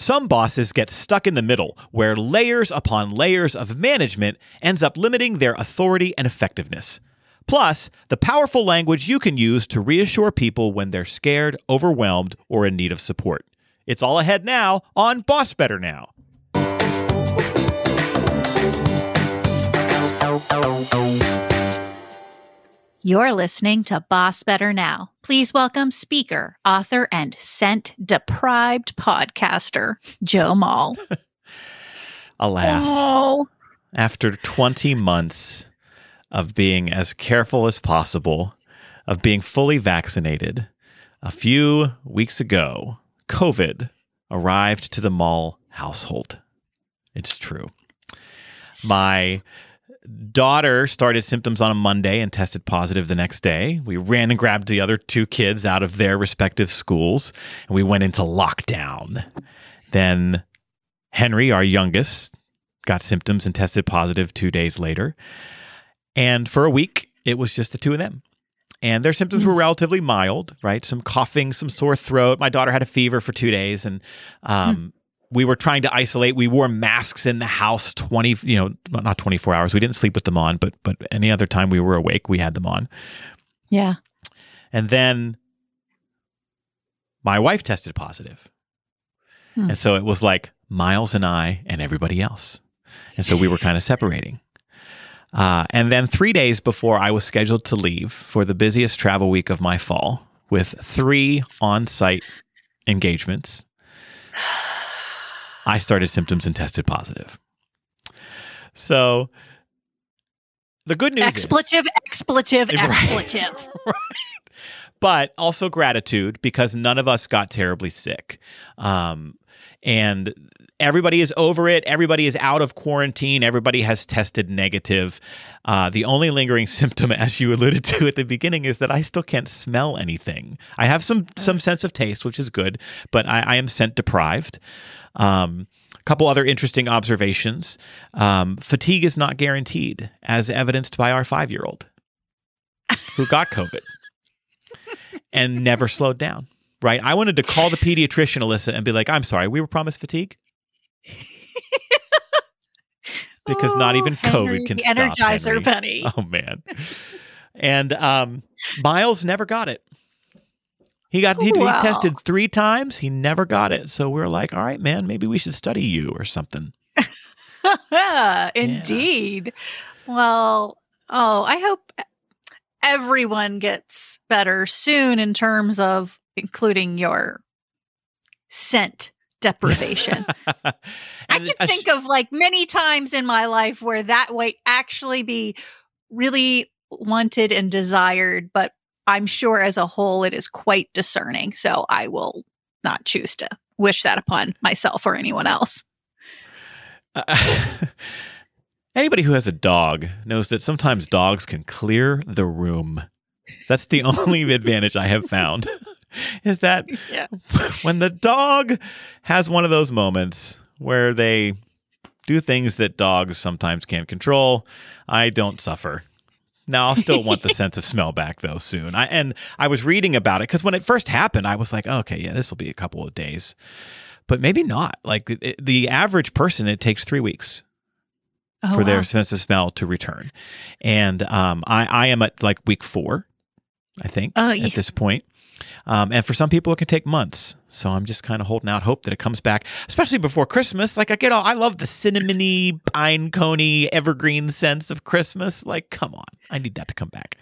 Some bosses get stuck in the middle, where layers upon layers of management ends up limiting their authority and effectiveness. Plus, the powerful language you can use to reassure people when they're scared, overwhelmed, or in need of support. It's all ahead now on Boss Better Now. You're listening to Boss Better Now. Please welcome speaker, author, and scent deprived podcaster, Joe Mull. Alas, Oh, after 20 months of being as careful as possible, of being fully vaccinated, a few weeks ago, COVID arrived to the Mull household. It's true. My daughter started symptoms on a Monday and tested positive the next day. We ran and grabbed the other two kids out of their respective schools and we went into lockdown. Then Henry, our youngest, got symptoms and tested positive two days later. And for a week, it was just the two of them. And their symptoms were relatively mild, right? Some coughing, some sore throat. My daughter had a fever for two days, and um, we were trying to isolate. We wore masks in the house twenty, you know, not twenty four hours. We didn't sleep with them on, but but any other time we were awake, we had them on. yeah. And then my wife tested positive. Hmm. And so it was like Miles and I and everybody else. And so we were kind of separating. Uh, and then three days before I was scheduled to leave for the busiest travel week of my fall with three on site engagements, I started symptoms and tested positive. So the good news is, Expletive, expletive, Right. expletive. but also gratitude because none of us got terribly sick. Um, and everybody is over it. Everybody is out of quarantine. Everybody has tested negative. Uh, the only lingering symptom, as you alluded to at the beginning, is that I still can't smell anything. I have some some sense of taste, which is good, but I, I am scent deprived. Um, a couple other interesting observations: um, fatigue is not guaranteed, as evidenced by our five year old who got COVID and never slowed down. Right? I wanted to call the pediatrician, Alyssa, and be like, "I'm sorry, we were promised fatigue." because not Oh, even Henry, COVID can the stop Energizer Henry. Bunny. Oh man. And um, Miles never got it. He got he, Wow. he tested three times. He never got it. So we are like, all right, man, maybe we should study you or something. Indeed. Well, oh, I hope everyone gets better soon in terms of including your scent deprivation. I can sh- think of like many times in my life where that might actually be really wanted and desired, but I'm sure as a whole it is quite discerning. So I will not choose to wish that upon myself or anyone else. Anybody who has a dog knows that sometimes dogs can clear the room. That's the only advantage I have found. Is that Yeah. when the dog has one of those moments where they do things that dogs sometimes can't control, I don't suffer. Now I'll still want the sense of smell back though soon. I and I was reading about it because when it first happened, I was like, oh, okay, yeah, this will be a couple of days, but maybe not. Like it, the average person, it takes three weeks Oh, for their sense of smell to return. And um, I, I am at like week four, I think, yeah. at this point. Um, and for some people, it can take months. So I'm just kind of holding out hope that it comes back, especially before Christmas. Like I get all, I love the cinnamony, pine coney, evergreen sense of Christmas. Like, come on, I need that to come back.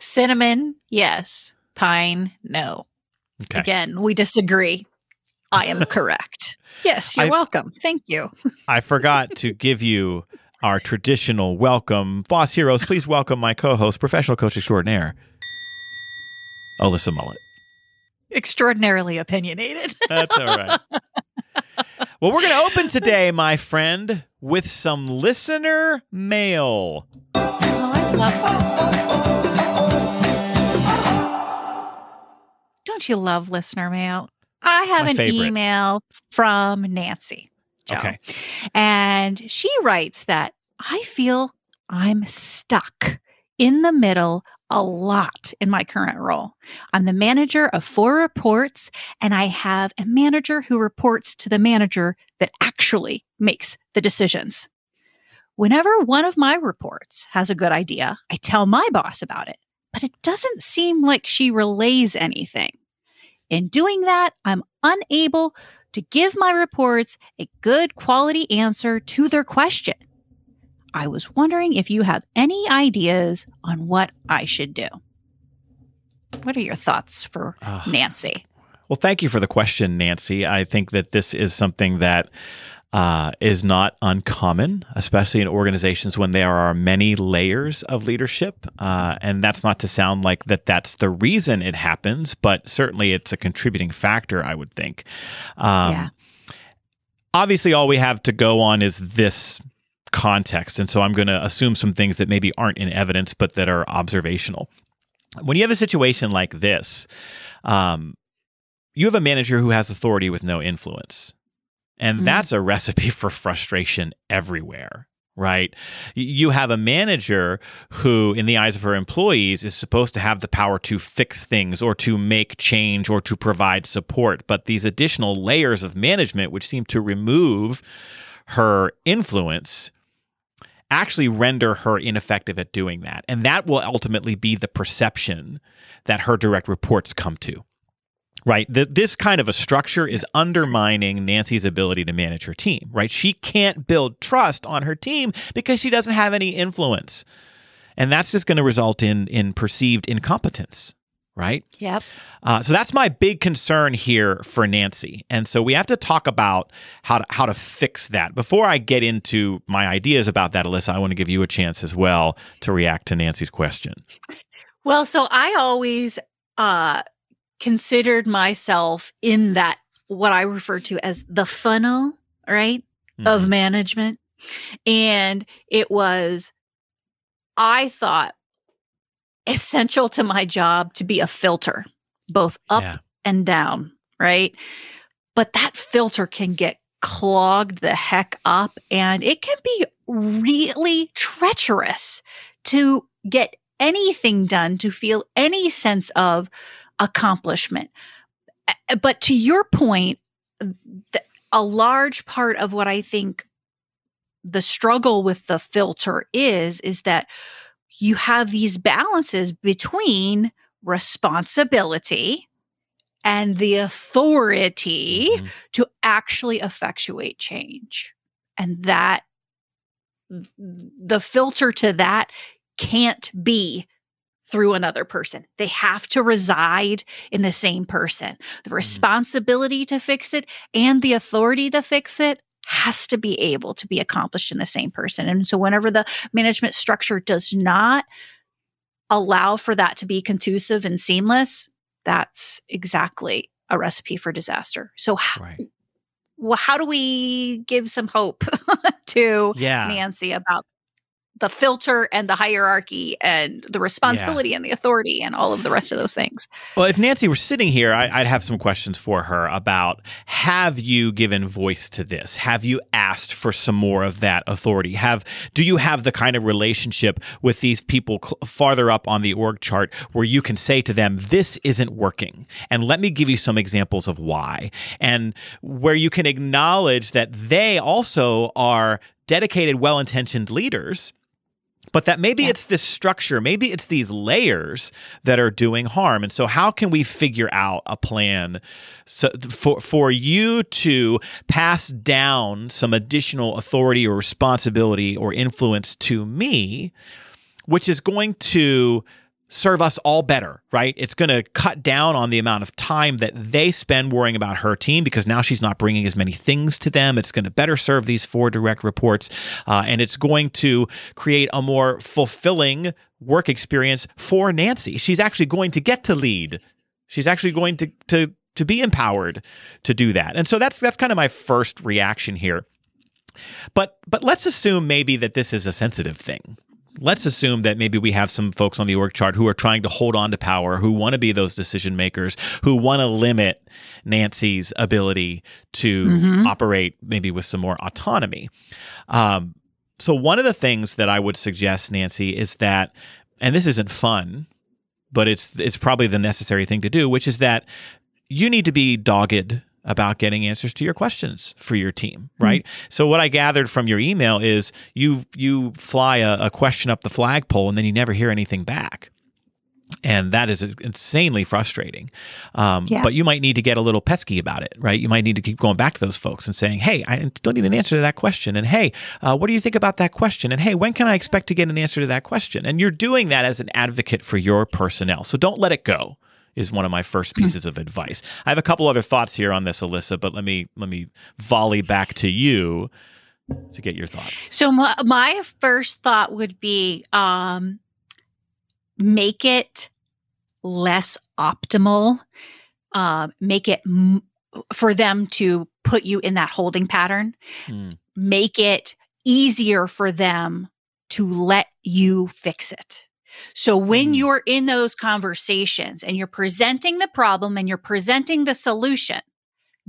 Cinnamon, yes. Pine, no. Okay. Again, we disagree. I am correct. Yes, you're I- welcome. Thank you. I forgot to give you our traditional welcome. Boss Heroes, please welcome my co host, professional coach extraordinaire, Alyssa Mullett. Extraordinarily opinionated. That's all right. well, we're going to open today, my friend, with some listener mail. Oh, I love this. Don't you love listener mail? I have an favorite. email from Nancy. Joe. Okay. And she writes that I feel I'm stuck in the middle a lot in my current role. I'm the manager of four reports, and I have a manager who reports to the manager that actually makes the decisions. Whenever one of my reports has a good idea, I tell my boss about it, but it doesn't seem like she relays anything. In doing that, I'm unable to give my reports a good quality answer to their question. I was wondering if you have any ideas on what I should do. What are your thoughts for Ugh. Nancy? Well, thank you for the question, Nancy. I think that this is something that uh, is not uncommon, especially in organizations when there are many layers of leadership. Uh, and that's not to sound like that that's the reason it happens, but certainly it's a contributing factor, I would think. Um, Yeah. Obviously, all we have to go on is this context. And so I'm going to assume some things that maybe aren't in evidence, but that are observational. When you have a situation like this, um, you have a manager who has authority with no influence. And Mhm. that's a recipe for frustration everywhere, right? You have a manager who, in the eyes of her employees, is supposed to have the power to fix things or to make change or to provide support. But these additional layers of management, which seem to remove her influence, actually render her ineffective at doing that. And that will ultimately be the perception that her direct reports come to. Right. Th- this kind of a structure is undermining Nancy's ability to manage her team, right? She can't build trust on her team because she doesn't have any influence. And that's just going to result in in perceived incompetence, right? Yep. Uh, so that's my big concern here for Nancy, and so we have to talk about how to how to fix that. Before I get into my ideas about that, Alyssa, I want to give you a chance as well to react to Nancy's question. Well, so I always uh considered myself in that what I refer to as the funnel, right? Of Mhm. management. And it was I thought essential to my job to be a filter, both up Yeah. and down, right? But that filter can get clogged the heck up and it can be really treacherous to get anything done, to feel any sense of accomplishment. But to your point, a large part of what I think the struggle with the filter is, is that you have these balances between responsibility and the authority Mhm. to actually effectuate change. And that the filter to that can't be through another person. They have to reside in the same person. The responsibility to fix it and the authority to fix it has to be able to be accomplished in the same person. And so whenever the management structure does not allow for that to be conducive and seamless, that's exactly a recipe for disaster. So Right. well, how do we give some hope to Yeah. Nancy about the filter and the hierarchy and the responsibility and the authority and all of the rest of those things? Well, if Nancy were sitting here, I, I'd have some questions for her about have you given voice to this? Have you asked for some more of that authority? Have do you have the kind of relationship with these people cl- farther up on the org chart where you can say to them, "This isn't working," and let me give you some examples of why, and where you can acknowledge that they also are dedicated, well-intentioned leaders but that maybe Yeah. it's this structure, maybe it's these layers that are doing harm. And so, how can we figure out a plan so, for for you to pass down some additional authority or responsibility or influence to me, which is going to serve us all better, right? It's going to cut down on the amount of time that they spend worrying about her team because now she's not bringing as many things to them. It's going to better serve these four direct reports, uh, and it's going to create a more fulfilling work experience for Nancy. She's actually going to get to lead. She's actually going to to to be empowered to do that. And so that's that's kind of my first reaction here. But but let's assume maybe that this is a sensitive thing. Let's assume that maybe we have some folks on the org chart who are trying to hold on to power, who want to be those decision makers, who want to limit Nancy's ability to Mhm. operate maybe with some more autonomy. Um, so one of the things that I would suggest, Nancy, is that, and this isn't fun, but it's it's probably the necessary thing to do, which is that you need to be dogged about getting answers to your questions for your team, right? Mm-hmm. So what I gathered from your email is you you fly a, a question up the flagpole and then you never hear anything back and that is insanely frustrating. Um, yeah. But you might need to get a little pesky about it, right? You might need to keep going back to those folks and saying, "Hey, I still need an answer to that question," and "Hey, uh, what do you think about that question?" and "Hey, when can I expect to get an answer to that question?" And you're doing that as an advocate for your personnel, so don't let it go. Is one of my first hmm. pieces of advice. I have a couple other thoughts here on this, Alyssa, but let me let me volley back to you to get your thoughts. So my, my first thought would be. Um, make it less optimal, uh, make it m- for them to put you in that holding pattern, mm. make it easier for them to let you fix it. So when mm. you're in those conversations and you're presenting the problem and you're presenting the solution,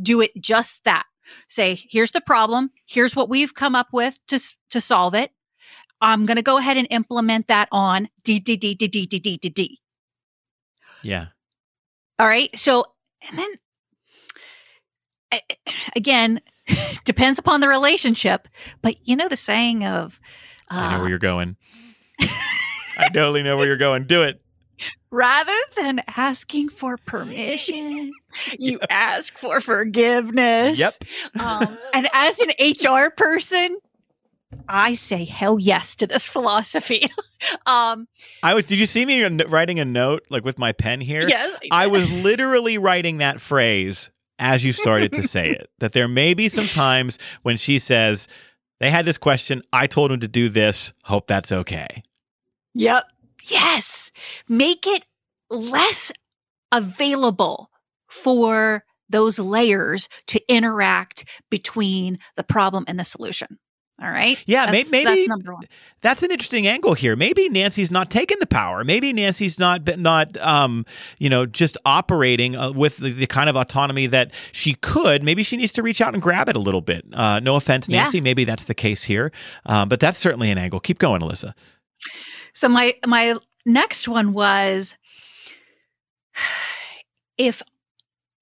do it just that. Say, here's the problem. Here's what we've come up with to, to solve it. I'm going to go ahead and implement that on D, D, D, D, D, D, D, D, D. Yeah. All right. So, and then again, depends upon the relationship, but you know the saying of, uh, I know where uh, you're going. I totally know where you're going. Do it. Rather than asking for permission, you yep. ask for forgiveness. Yep. Um, and as an HR person, I say hell yes to this philosophy. um, I was. Did you see me writing a note like with my pen here? Yes. I, I was literally writing that phrase as you started to say it. That there may be some times when she says they had this question. I told them to do this. Hope that's okay. Yep. Yes. Make it less available for those layers to interact between the problem and the solution. All right. Yeah, that's, maybe that's number one. That's an interesting angle here. Maybe Nancy's not taking the power. Maybe Nancy's not not um, you know just operating uh, with the, the, kind of autonomy that she could. Maybe she needs to reach out and grab it a little bit. Uh, no offense, Nancy. Yeah. Maybe that's the case here, um, but that's certainly an angle. Keep going, Alyssa. So my my next one was if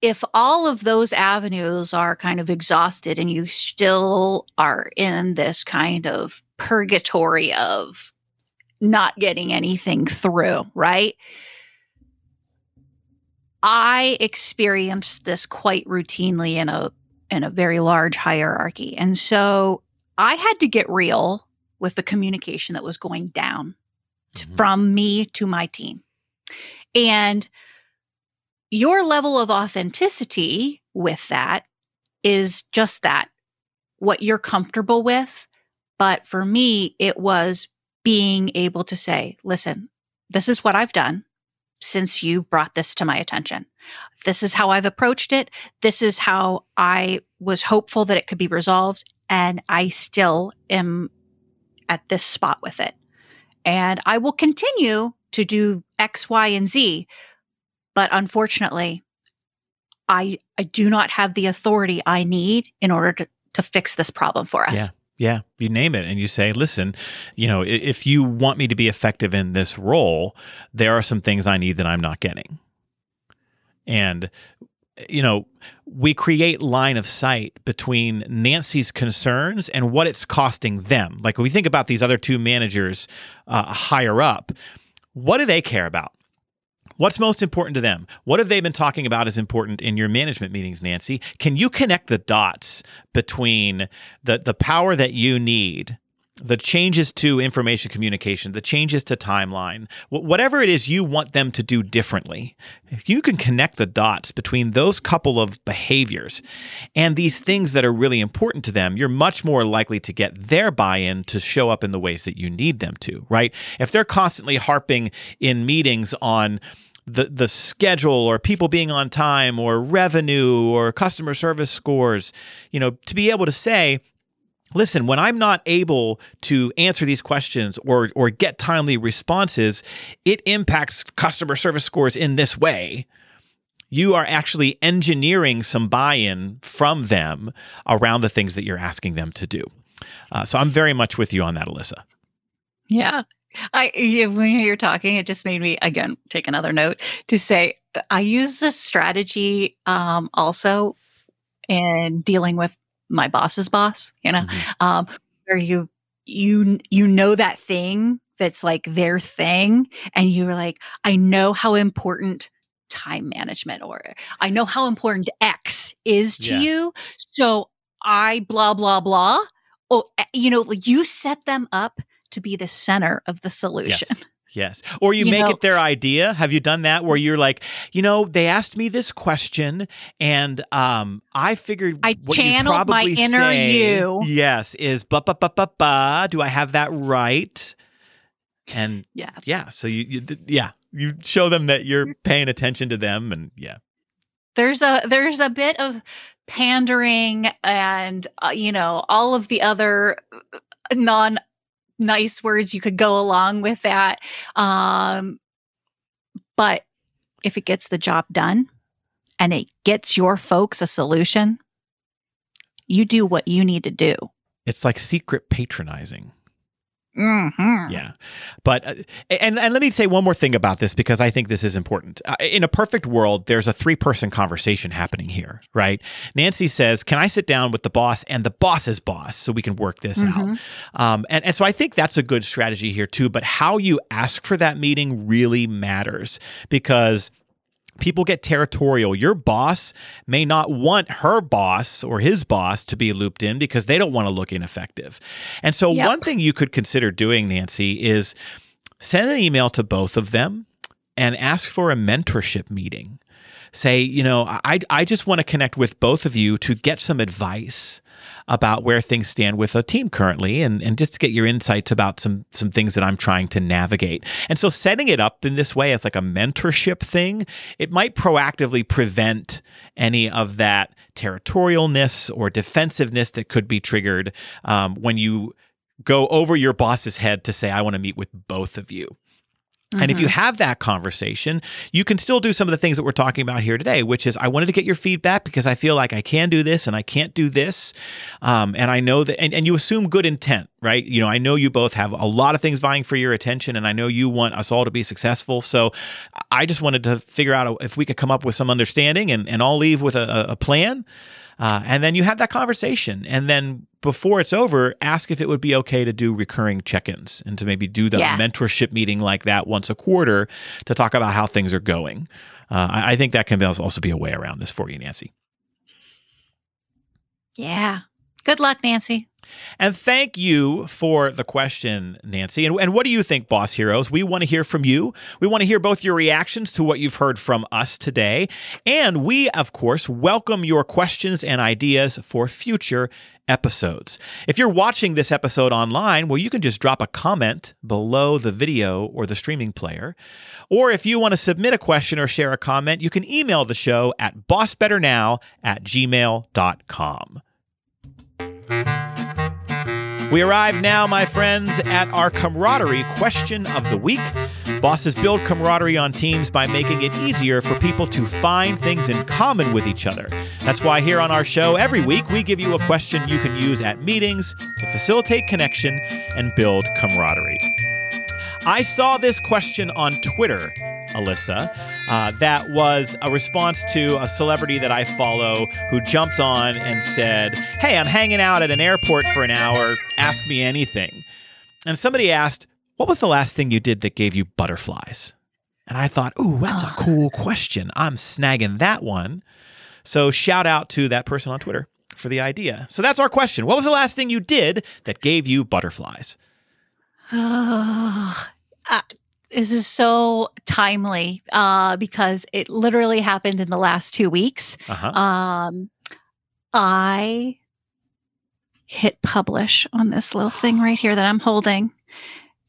if all of those avenues are kind of exhausted and you still are in this kind of purgatory of not getting anything through, right? I experienced this quite routinely in a in a very large hierarchy. And so I had to get real with the communication that was going down mm-hmm. from me to my team. And your level of authenticity with that is just that what you're comfortable with. But for me, it was being able to say, listen, this is what I've done since you brought this to my attention. This is how I've approached it. This is how I was hopeful that it could be resolved. And I still am at this spot with it. And I will continue to do X, Y, and Z. But unfortunately, I I do not have the authority I need in order to, to fix this problem for us. Yeah. Yeah, you name it and you say, listen, you know, if you want me to be effective in this role, there are some things I need that I'm not getting. And you know, we create line of sight between Nancy's concerns and what it's costing them. Like when we think about these other two managers uh, higher up, what do they care about? What's most important to them? What have they been talking about as important in your management meetings, Nancy? Can you connect the dots between the, the power that you need the changes to information communication, the changes to timeline, whatever it is you want them to do differently, if you can connect the dots between those couple of behaviors and these things that are really important to them, you're much more likely to get their buy in to show up in the ways that you need them to, right? If they're constantly harping in meetings on, the the schedule or people being on time or revenue or customer service scores you know to be able to say listen, when I'm not able to answer these questions or or get timely responses, it impacts customer service scores in this way. You are actually engineering some buy-in from them around the things that you're asking them to do. Uh, so I'm very much with you on that, Alyssa. Yeah. I when you're talking, it just made me again take another note to say I use this strategy um, also in dealing with my boss's boss. You know, mm-hmm. um, where you you you know that thing that's like their thing, and you're like, I know how important time management or I know how important X is to yeah. you, so I blah blah blah. Oh, eh, you know, you set them up to be the center of the solution. Yes. Yes. Or you, you make know, it their idea. Have you done that where you're like, you know, they asked me this question and um I figured I channeled my inner say, you. Yes, is ba ba ba ba ba. Do I have that right? And yeah. Yeah. So you, you yeah, you show them that you're paying attention to them and yeah. There's a there's a bit of pandering and uh, you know all of the other uh, non nice words you could go along with that. Um, but if it gets the job done and it gets your folks a solution, you do what you need to do. It's like secret patronizing. Mm-hmm. Yeah, but uh, and and let me say one more thing about this because I think this is important. Uh, in a perfect world, there's a three person conversation happening here, right? Nancy says, "Can I sit down with the boss and the boss's boss so we can work this mm-hmm. out?" Um, and and so I think that's a good strategy here too. But how you ask for that meeting really matters because people get territorial. Your boss may not want her boss or his boss to be looped in because they don't want to look ineffective. And so, yep. one thing you could consider doing, Nancy, is send an email to both of them and ask for a mentorship meeting. Say, you know, I, I just want to connect with both of you to get some advice about where things stand with a team currently and, and just to get your insights about some some things that I'm trying to navigate. And so setting it up in this way as like a mentorship thing, it might proactively prevent any of that territorialness or defensiveness that could be triggered um, when you go over your boss's head to say, I want to meet with both of you. Mm-hmm. And if you mm-hmm. have that conversation, you can still do some of the things that we're talking about here today, which is I wanted to get your feedback because I feel like I can do this and I can't do this. Um, and I know that, and, and you assume good intent, right? You know, I know you both have a lot of things vying for your attention and I know you want us all to be successful. So I just wanted to figure out if we could come up with some understanding and, and all leave with a, a plan. Uh, and then you have that conversation. And then before it's over, ask if it would be okay to do recurring check ins and to maybe do the yeah. mentorship meeting like that once a quarter to talk about how things are going. Uh, I, I think that can also be a way around this for you, Nancy. Yeah. Good luck, Nancy. And thank you for the question, Nancy. And, and what do you think, Boss Heroes? We want to hear from you. We want to hear both your reactions to what you've heard from us today. And we, of course, welcome your questions and ideas for future episodes. If you're watching this episode online, well, you can just drop a comment below the video or the streaming player. Or if you want to submit a question or share a comment, you can email the show at bossbetternow at gmail.com. We arrive now, my friends, at our camaraderie question of the week. Bosses build camaraderie on teams by making it easier for people to find things in common with each other. That's why here on our show, every week, we give you a question you can use at meetings to facilitate connection and build camaraderie. I saw this question on Twitter Alyssa. Uh, that was a response to a celebrity that I follow who jumped on and said, Hey, I'm hanging out at an airport for an hour. Ask me anything. And somebody asked, What was the last thing you did that gave you butterflies? And I thought, Ooh, that's a cool question. I'm snagging that one. So shout out to that person on Twitter for the idea. So that's our question. What was the last thing you did that gave you butterflies? Oh, uh, this is so timely uh, because it literally happened in the last two weeks. Uh-huh. Um, I hit publish on this little thing right here that I'm holding.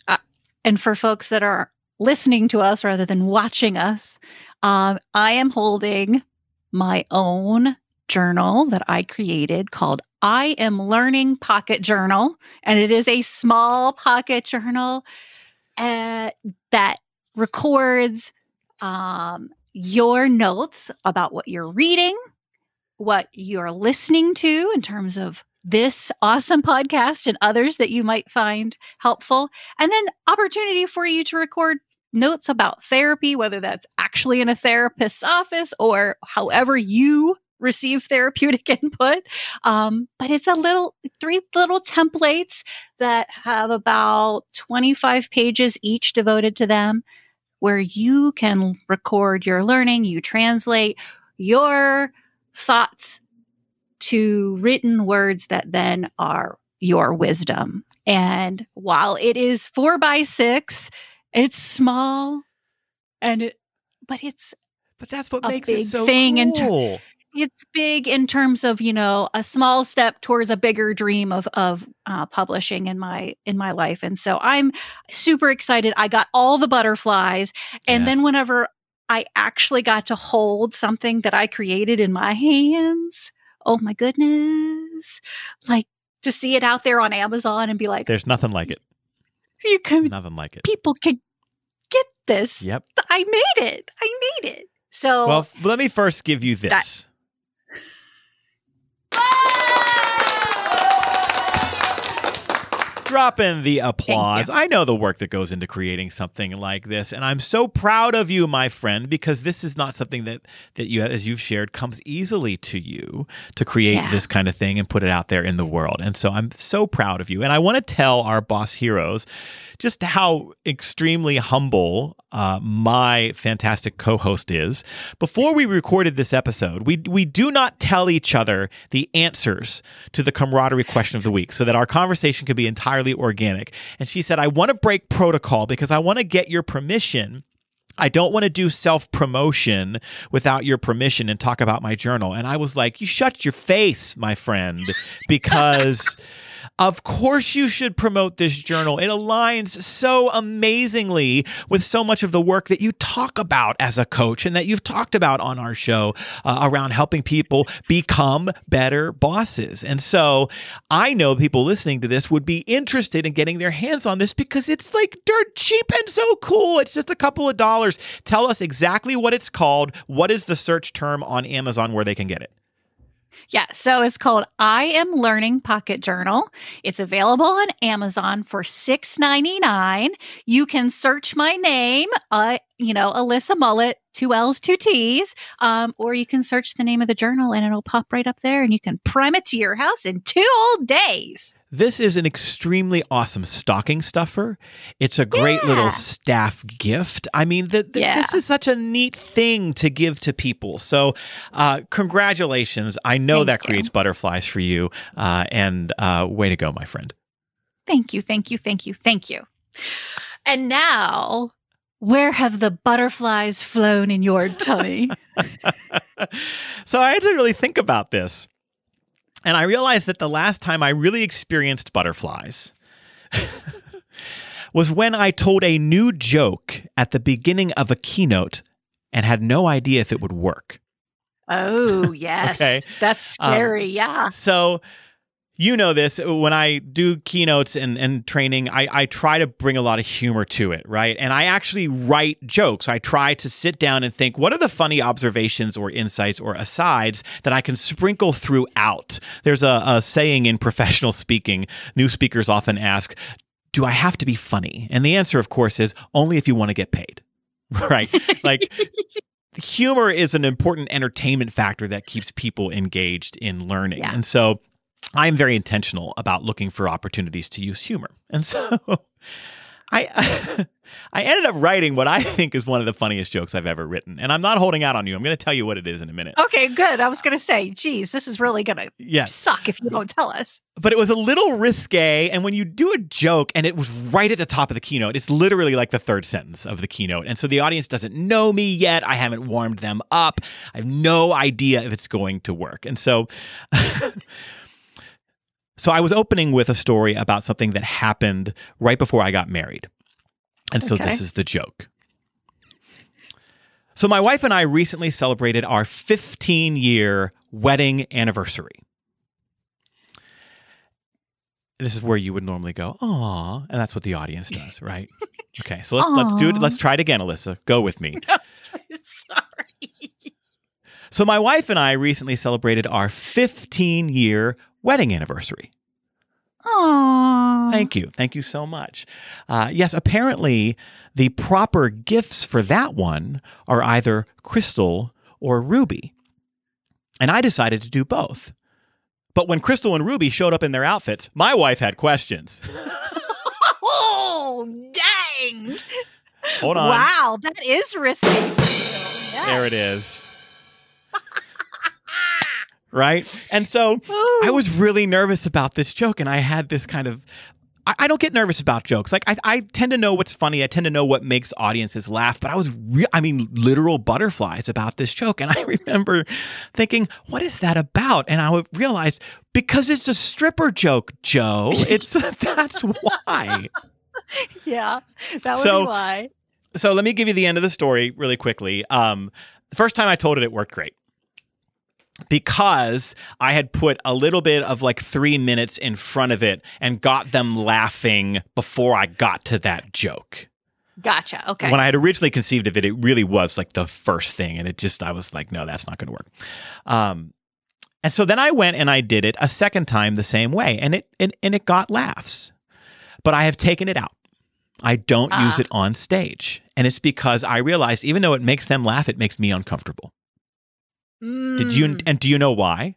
Uh, and for folks that are listening to us rather than watching us, um, I am holding my own journal that I created called I Am Learning Pocket Journal. And it is a small pocket journal uh, that records um, your notes about what you're reading, what you're listening to in terms of this awesome podcast and others that you might find helpful. And then opportunity for you to record notes about therapy, whether that's actually in a therapist's office or however you receive therapeutic input. Um, but it's a little, three little templates that have about 25 pages each devoted to them where you can record your learning, you translate your thoughts to written words that then are your wisdom. And while it is four by six, it's small and it, but it's But that's what makes it so thing in ter- cool. It's big in terms of you know a small step towards a bigger dream of of uh, publishing in my in my life. And so i'm super excited. I got all the butterflies. And then whenever i actually got to hold something that i created in my hands oh my goodness like to see it out there on amazon and be like There's nothing like it. you can Nothing like it. people can get this. Yep. i made it. I made it. So Well, let me first give you That- Drop in the applause. I know the work that goes into creating something like this, and I'm so proud of you, my friend, because this is not something that that you, as you've shared, comes easily to you to create Yeah. this kind of thing and put it out there in the world. And so I'm so proud of you, and I want to tell our boss heroes just how extremely humble uh, my fantastic co-host is. Before we recorded this episode, we we do not tell each other the answers to the camaraderie question of the week, so that our conversation could be entirely organic. And she said, "I want to break protocol because I want to get your permission." I don't want to do self promotion without your permission and talk about my journal. And I was like, You shut your face, my friend, because of course you should promote this journal. It aligns so amazingly with so much of the work that you talk about as a coach and that you've talked about on our show uh, around helping people become better bosses. And so I know people listening to this would be interested in getting their hands on this because it's like dirt cheap and so cool. It's just a couple of dollars. Tell us exactly what it's called. What is the search term on Amazon where they can get it? Yeah, so it's called I Am Learning Pocket Journal. It's available on Amazon for $6.99. You can search my name, uh, you know, Alyssa Mullett, two L's, two T's, um, or you can search the name of the journal and it'll pop right up there and you can prime it to your house in two old days. This is an extremely awesome stocking stuffer. It's a great Yeah. little staff gift. I mean, the, the- Yeah. this is such a neat thing to give to people. So, uh, congratulations. I know Thank that you. creates butterflies for you. Uh, and uh, way to go, my friend. Thank you, thank you, thank you, thank you. And now, where have the butterflies flown in your tummy? so I had to really think about this. And I realized that the last time I really experienced butterflies was when I told a new joke at the beginning of a keynote and had no idea if it would work. Oh, yes. Okay. That's Um, scary. yeah. So you know this when I do keynotes and, and training, I, I try to bring a lot of humor to it, right? And I actually write jokes. I try to sit down and think, what are the funny observations or insights or asides that I can sprinkle throughout? There's a, a saying in professional speaking, new speakers often ask, do I have to be funny? And the answer, of course, is only if you want to get paid, right? like, humor is an important entertainment factor that keeps people engaged in learning. Yeah. And so I'm very intentional about looking for opportunities to use humor. And so I I ended up writing what I think is one of the funniest jokes I've ever written. And I'm not holding out on you. I'm going to tell you what it is in a minute. Okay, good. I was going to say, geez, this is really going to Yes. suck if you don't tell us. but it was a little risque. And when you do a joke and it was right at the top of the keynote, it's literally like the third sentence of the keynote. And so the audience doesn't know me yet. I haven't warmed them up. I have no idea if it's going to work. And so. So I was opening with a story about something that happened right before I got married. And so Okay. this is the joke. So my wife and I recently celebrated our 15 year wedding anniversary. This is where you would normally go, "Aw," and that's what the audience does, right? Okay, so let's let's do it. Let's try it again, Alyssa. Go with me. Sorry. So, my wife and I recently celebrated our 15 year wedding anniversary. Aww. Thank you. Thank you so much. Uh, yes, apparently, the proper gifts for that one are either crystal or ruby. And I decided to do both. But when Crystal and Ruby showed up in their outfits, my wife had questions. oh, dang. Hold on. Wow, that is risky. Yes. There it is. Right? And so I was really nervous about this joke, and I had this kind of. I, I don't get nervous about jokes. Like I, I tend to know what's funny. I tend to know what makes audiences laugh. But I was, re- I mean, literal butterflies about this joke, and I remember thinking, "What is that about?" And I realized because it's a stripper joke, Joe. It's that's why. yeah, that was So- why. So let me give you the end of the story really quickly. Um, the first time I told it, it worked great because I had put a little bit of like three minutes in front of it and got them laughing before I got to that joke. Gotcha. Okay. When I had originally conceived of it, it really was like the first thing, and it just I was like, no, that's not going to work. Um, and so then I went and I did it a second time the same way, and it and, and it got laughs, but I have taken it out. I don't use Ah. it on stage, and it's because I realized even though it makes them laugh, it makes me uncomfortable. Did you Mm. and do you know why?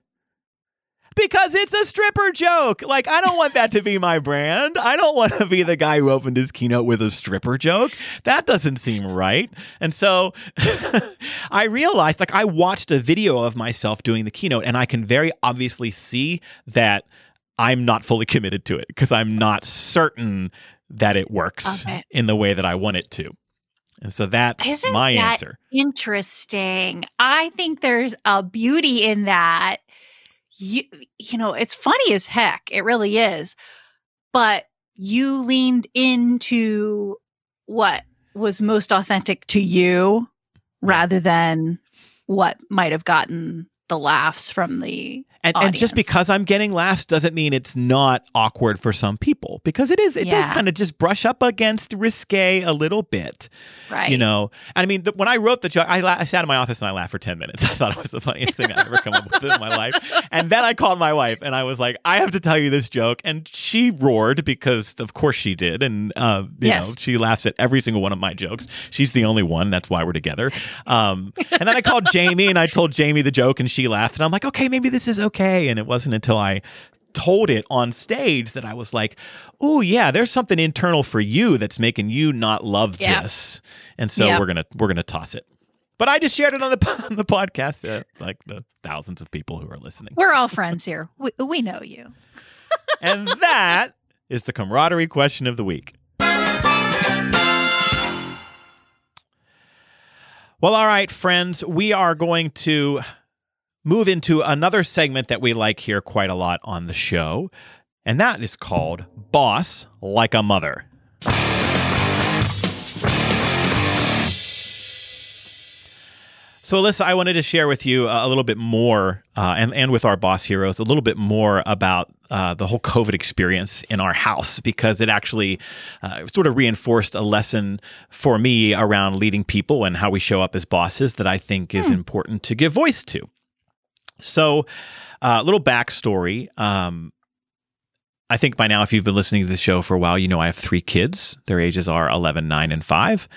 Because it's a stripper joke. Like I don't want that to be my brand. I don't want to be the guy who opened his keynote with a stripper joke. That doesn't seem right. And so I realized like I watched a video of myself doing the keynote and I can very obviously see that I'm not fully committed to it because I'm not certain that it works Okay. in the way that I want it to. And so that's Isn't my that answer. Interesting. I think there's a beauty in that. You, you know, it's funny as heck. It really is. But you leaned into what was most authentic to you rather than what might have gotten the laughs from the And, and just because I'm getting laughs doesn't mean it's not awkward for some people because it is. It does kind of just brush up against risque a little bit, right. you know. And I mean, the, when I wrote the joke, I, la- I sat in my office and I laughed for ten minutes. I thought it was the funniest thing I'd ever come up with in my life. And then I called my wife and I was like, "I have to tell you this joke," and she roared because, of course, she did. And uh, you know, she laughs at every single one of my jokes. She's the only one. That's why we're together. Um, and then I called Jamie and I told Jamie the joke and she laughed. And I'm like, okay, maybe this is okay. And it wasn't until I told it on stage that I was like, oh yeah, there's something internal for you that's making you not love this. And so we're gonna we're gonna toss it. But I just shared it on the on the podcast to like the thousands of people who are listening. We're all friends here. We, we know you. and that is the camaraderie question of the week. Well, all right, friends, we are going to move into another segment that we like here quite a lot on the show, and that is called Boss Like a Mother. So, Alyssa, I wanted to share with you a little bit more, uh, and and with our boss heroes, a little bit more about uh, the whole COVID experience in our house because it actually uh, sort of reinforced a lesson for me around leading people and how we show up as bosses that I think is important to give voice to. So, a little backstory. Um, I think by now, if you've been listening to this show for a while, you know I have three kids. Their ages are 11, 9, and 5.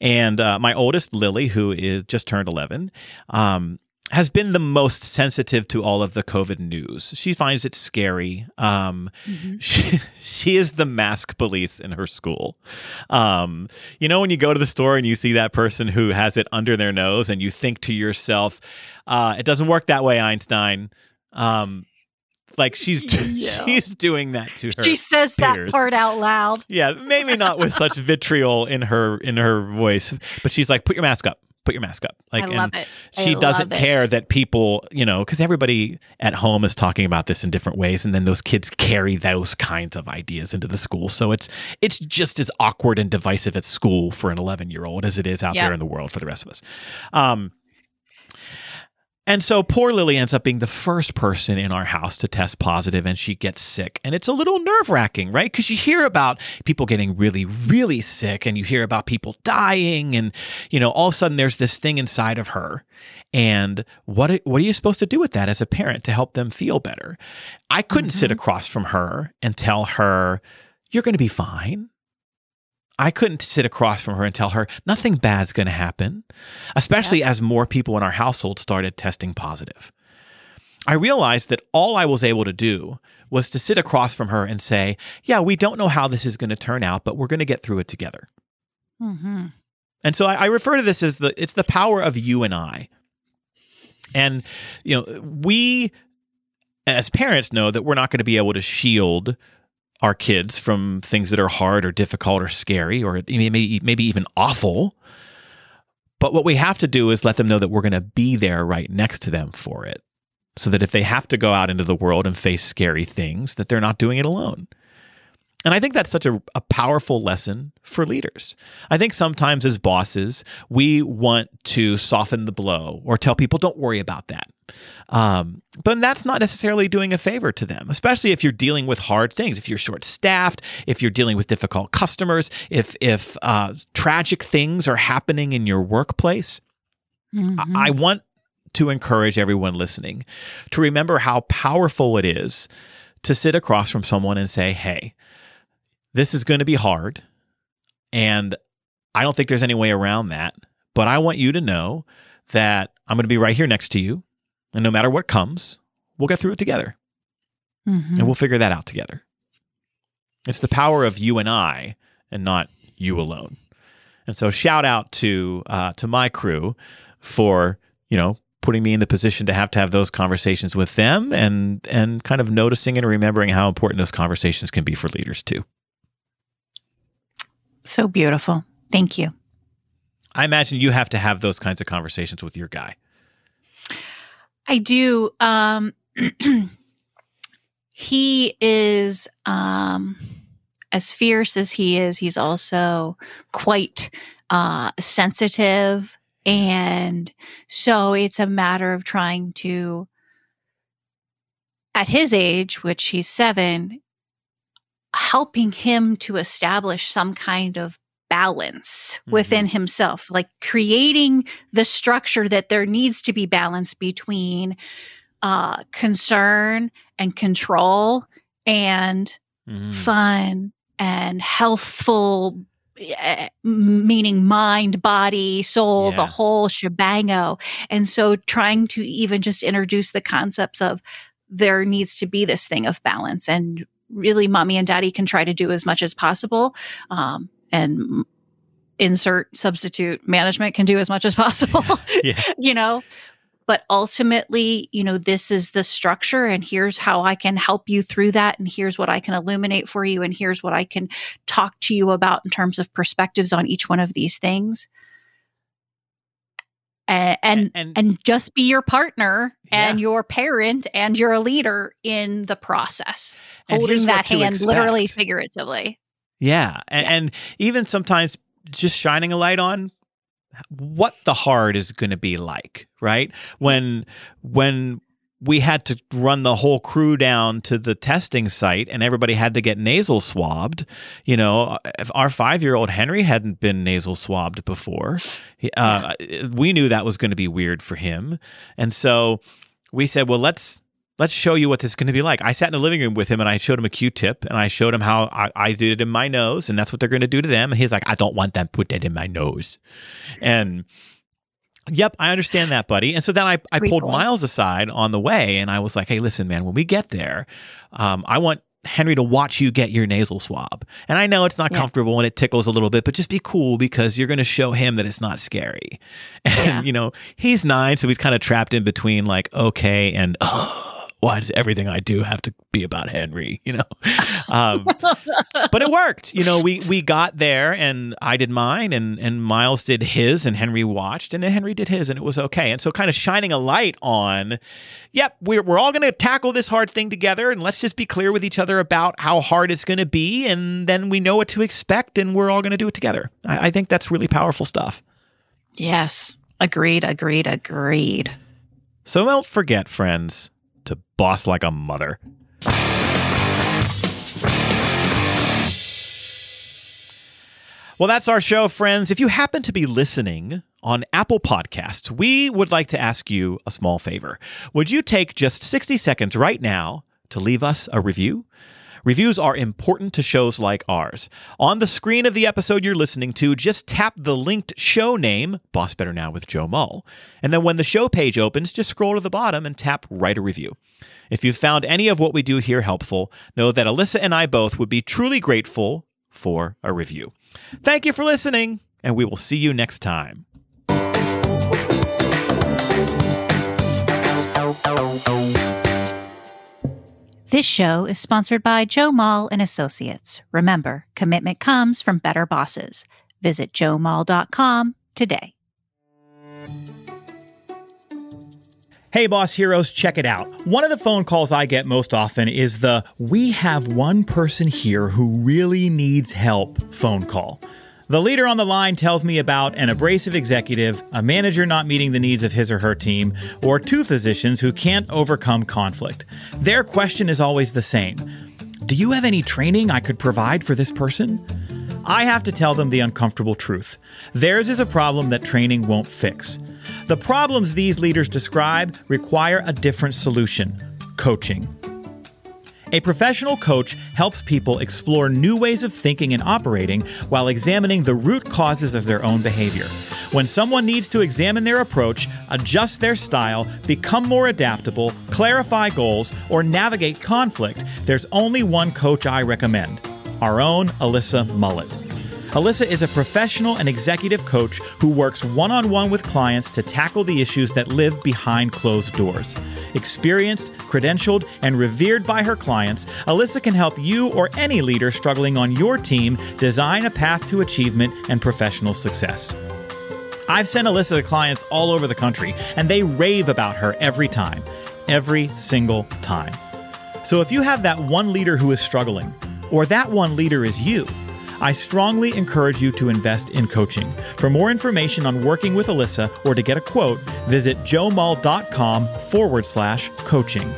And uh, my oldest, Lily, who is just turned 11, um, has been the most sensitive to all of the COVID news. She finds it scary. Um, she, she is the mask police in her school. Um, you know, when you go to the store and you see that person who has it under their nose, and you think to yourself, uh, "It doesn't work that way, Einstein." Um, like she's Yeah. she's doing that to her. She says that part out loud. Yeah, maybe not with such vitriol in her in her voice, but she's like, "Put your mask up. Put your mask up." Like, I and it. I she doesn't love it. care that people, you know, because everybody at home is talking about this in different ways, and then those kids carry those kinds of ideas into the school. So it's it's just as awkward and divisive at school for an 11 year old as it is out Yeah. there in the world for the rest of us. Um, And so poor Lily ends up being the first person in our house to test positive and she gets sick. And it's a little nerve wracking, right? Because you hear about people getting really, really sick and you hear about people dying. And, you know, all of a sudden there's this thing inside of her. And what, what are you supposed to do with that as a parent to help them feel better? I couldn't mm-hmm. sit across from her and tell her, you're going to be fine. I couldn't sit across from her and tell her nothing bad's going to happen, especially yeah. as more people in our household started testing positive. I realized that all I was able to do was to sit across from her and say, Yeah, we don't know how this is going to turn out, but we're going to get through it together. Mm-hmm. And so I, I refer to this as the it's the power of you and I. And you know, we as parents know that we're not going to be able to shield our kids from things that are hard or difficult or scary or maybe maybe even awful. But what we have to do is let them know that we're going to be there right next to them for it. So that if they have to go out into the world and face scary things, that they're not doing it alone. And I think that's such a, a, powerful lesson for leaders. I think sometimes as bosses, we want to soften the blow or tell people, don't worry about that. Um, but that's not necessarily doing a favor to them, especially if you're dealing with hard things. If you're short staffed, if you're dealing with difficult customers, if, if uh, tragic things are happening in your workplace. Mm-hmm. I, I want to encourage everyone listening to remember how powerful it is to sit across from someone and say, hey, this is going to be hard. And I don't think there's any way around that. But I want you to know that I'm going to be right here next to you. And no matter what comes, we'll get through it together. Mm-hmm. And we'll figure that out together. It's the power of you and I and not you alone. And so shout out to uh, to my crew for, you know, putting me in the position to have to have those conversations with them and and kind of noticing and remembering how important those conversations can be for leaders too. So beautiful. Thank you. I imagine you have to have those kinds of conversations with your guy. I do. Um, he is um, as fierce as he is. He's also quite uh, sensitive, and so it's a matter of trying to, at his age, which he's seven, helping him to establish some kind of balance mm-hmm. within himself, like creating the structure that there needs to be balance between uh, concern and control and mm-hmm. fun and healthful uh, meaning mind body soul yeah. the whole shebango and so trying to even just introduce the concepts of there needs to be this thing of balance and really mommy and daddy can try to do as much as possible. Um, and insert substitute management can do as much as possible, you know, but ultimately, you know, this is the structure and here's how I can help you through that. And here's what I can illuminate for you. And here's what I can talk to you about in terms of perspectives on each one of these things and and, and, and just be your partner yeah. and your parent and you're a leader in the process holding that hand expect. literally figuratively yeah. And, yeah. and even sometimes just shining a light on what the hard is going to be like right when when we had to run the whole crew down to the testing site and everybody had to get nasal swabbed. You know, if our five year old Henry hadn't been nasal swabbed before, uh, we knew that was going to be weird for him. And so we said, well, let's. Let's show you what this is going to be like. I sat in the living room with him and I showed him a Q-tip and I showed him how I, I did it in my nose and that's what they're going to do to them. And he's like, I don't want them put that in my nose. And Yep, I understand that, buddy. And so then I, I pulled Miles aside on the way and I was like, hey, listen, man, when we get there, um, I want Henry to watch you get your nasal swab. And I know it's not yeah. comfortable and it tickles a little bit, but just be cool because you're going to show him that it's not scary. And, yeah. you know, he's nine, so he's kind of trapped in between like, okay, and, oh why does everything I do have to be about Henry? You know, um, but it worked. You know, we we got there, and I did mine, and and Miles did his, and Henry watched, and then Henry did his, and it was okay. And so, kind of shining a light on, yep, we're we're all going to tackle this hard thing together, and let's just be clear with each other about how hard it's going to be, and then we know what to expect, and we're all going to do it together. I, I think that's really powerful stuff. Yes, agreed, agreed, agreed. So don't forget, friends, to boss like a mother. Well, that's our show, friends. If you happen to be listening on Apple Podcasts, we would like to ask you a small favor. Would you take just 60 seconds right now to leave us a review? Reviews are important to shows like ours. On the screen of the episode you're listening to, just tap the linked show name, Boss Better Now with Joe Mull. And then when the show page opens, just scroll to the bottom and tap Write a Review. If you found any of what we do here helpful, know that Alyssa and I both would be truly grateful for a review. Thank you for listening, and we will see you next time. This show is sponsored by Joe Mull and Associates. Remember, commitment comes from better bosses. Visit joemull.com today. Hey, boss heroes, check it out. One of the phone calls I get most often is the We have one person here who really needs help phone call. The leader on the line tells me about an abrasive executive, a manager not meeting the needs of his or her team, or two physicians who can't overcome conflict. Their question is always the same Do you have any training I could provide for this person? I have to tell them the uncomfortable truth. Theirs is a problem that training won't fix. The problems these leaders describe require a different solution coaching. A professional coach helps people explore new ways of thinking and operating while examining the root causes of their own behavior. When someone needs to examine their approach, adjust their style, become more adaptable, clarify goals, or navigate conflict, there's only one coach I recommend our own Alyssa Mullett. Alyssa is a professional and executive coach who works one on one with clients to tackle the issues that live behind closed doors. Experienced, credentialed, and revered by her clients, Alyssa can help you or any leader struggling on your team design a path to achievement and professional success. I've sent Alyssa to clients all over the country, and they rave about her every time. Every single time. So if you have that one leader who is struggling, or that one leader is you, I strongly encourage you to invest in coaching. For more information on working with Alyssa or to get a quote, visit joemull.com forward slash coaching.